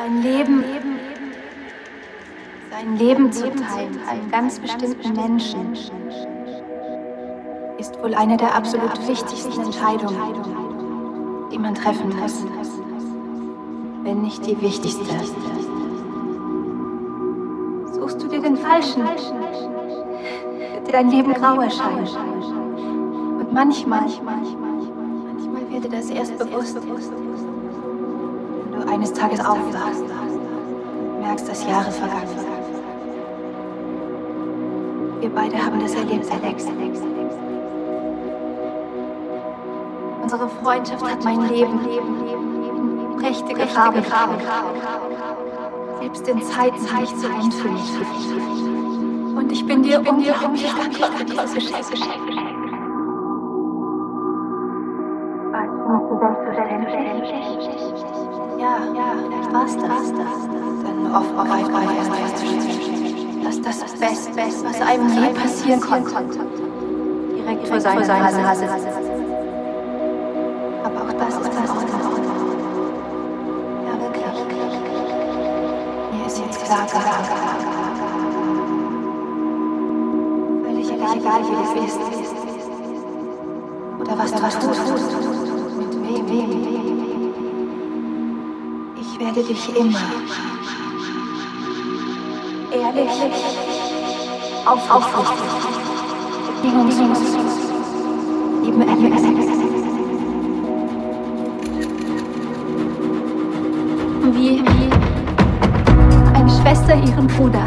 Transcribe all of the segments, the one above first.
Sein Leben, sein Leben zu teilen, einen ganz bestimmten Menschen, ist wohl eine der absolut wichtigsten Entscheidungen, die man treffen muss, wenn nicht die wichtigste. Suchst du dir den Falschen, wird dir dein Leben grau erscheinen. Und manchmal, manchmal wird dir das erst bewusst, eines Tages aufwachst, merkst, dass Jahre vergangen sind. Wir beide haben das erlebt, Alex. Unsere Freundschaft hat mein Leben in prächtige Farben Selbst in Zeiten, nicht so gut für mich. Und ich bin dir unglaublich dankbar für dieses Geschenk. Auf einmal erst festzustellen, dass das Beste, was einem je passieren konnte. Direkt vor seiner Nase. Aber auch das ist das. Ja, wirklich. Mir ist jetzt klar geworden. Völlig egal, wie du bist. Oder was du, tust. Mit wem, wem. Ich werde dich immer ehrlich, aufrichtig, bedingungslos lieben, Alex. Wie, wie eine Schwester ihren Bruder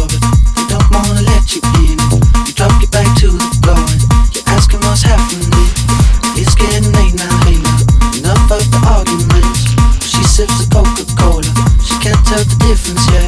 difference, yeah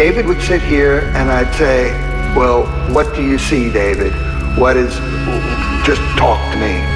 David would sit here and I'd say, well, what do you see, David? What is, just talk to me.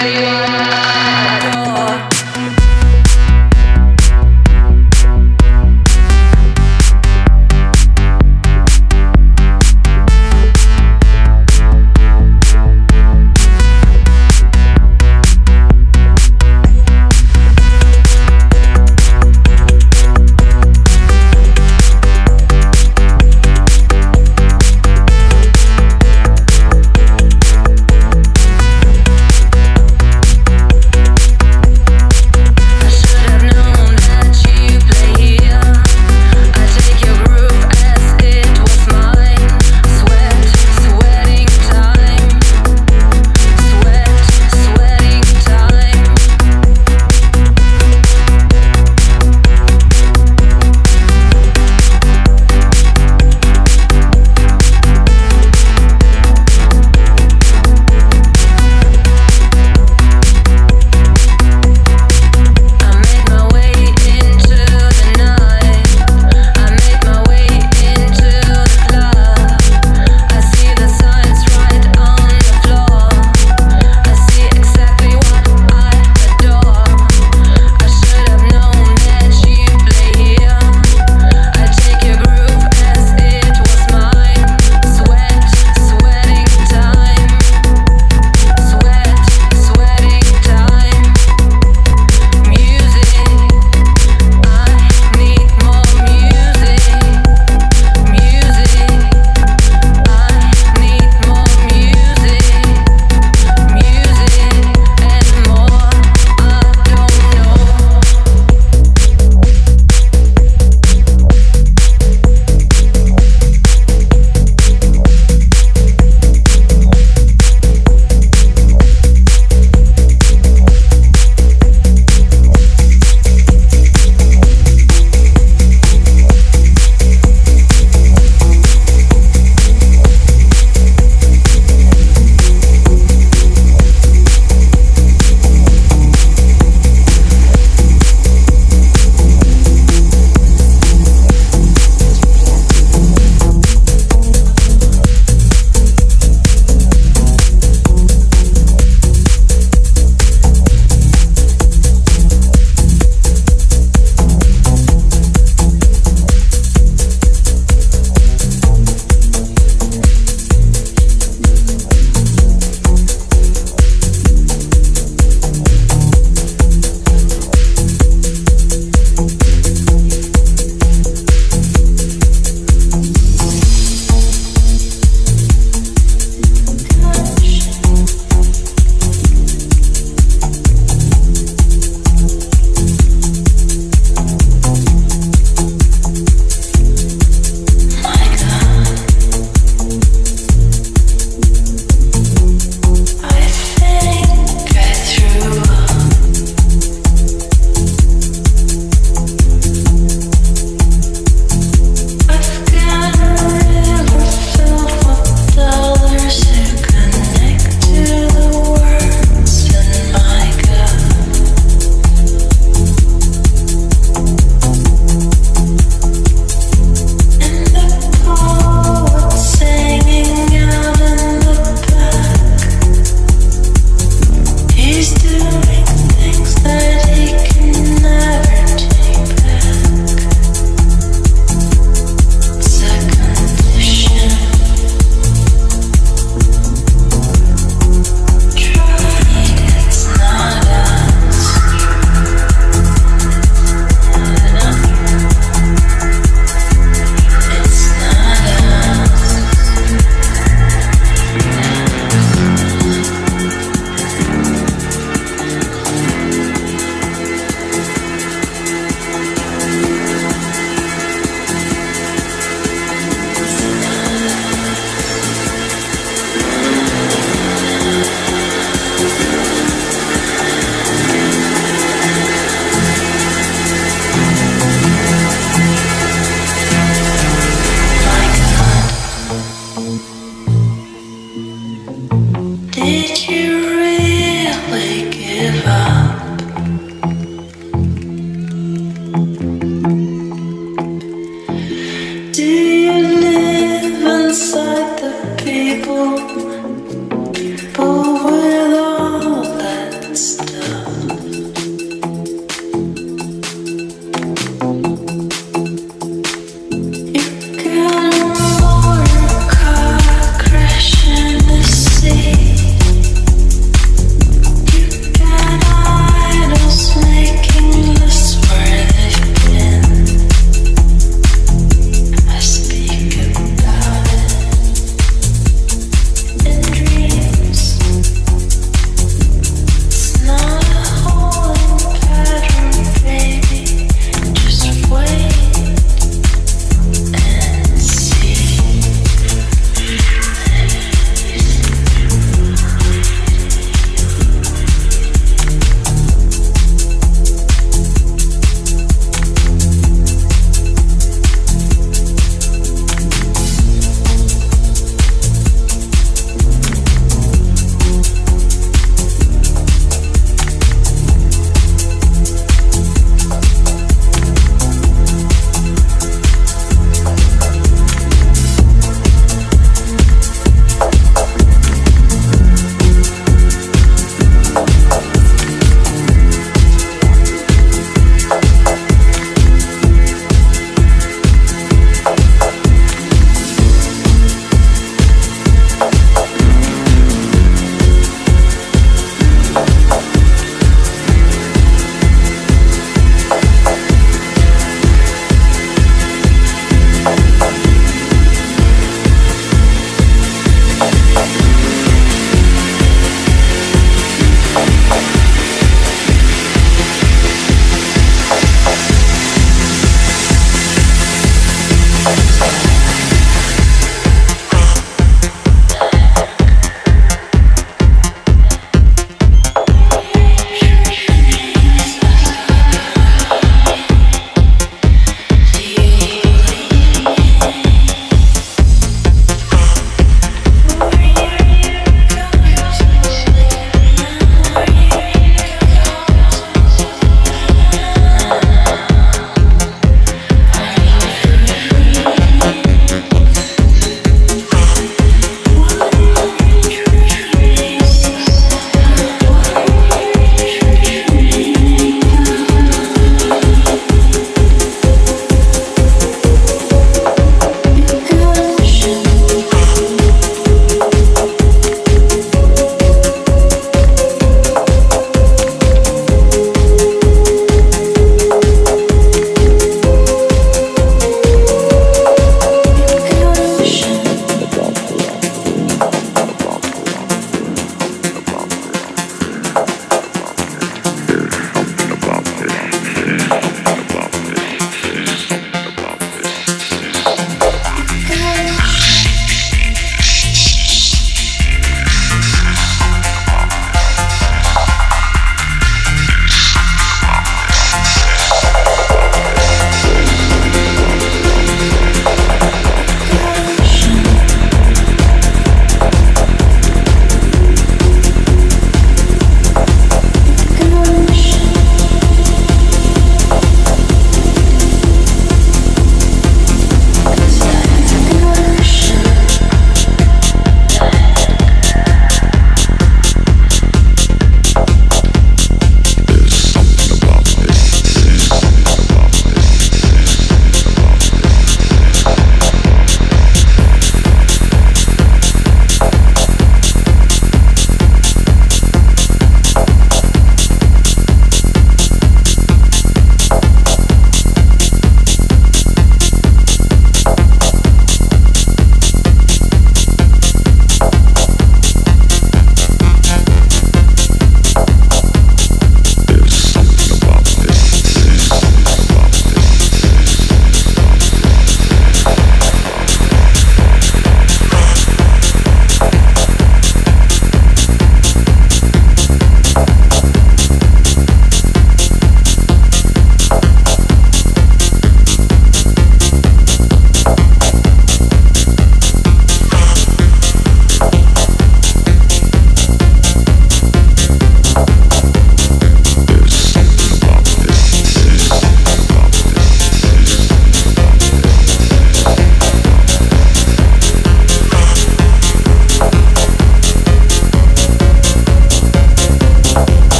Thank you.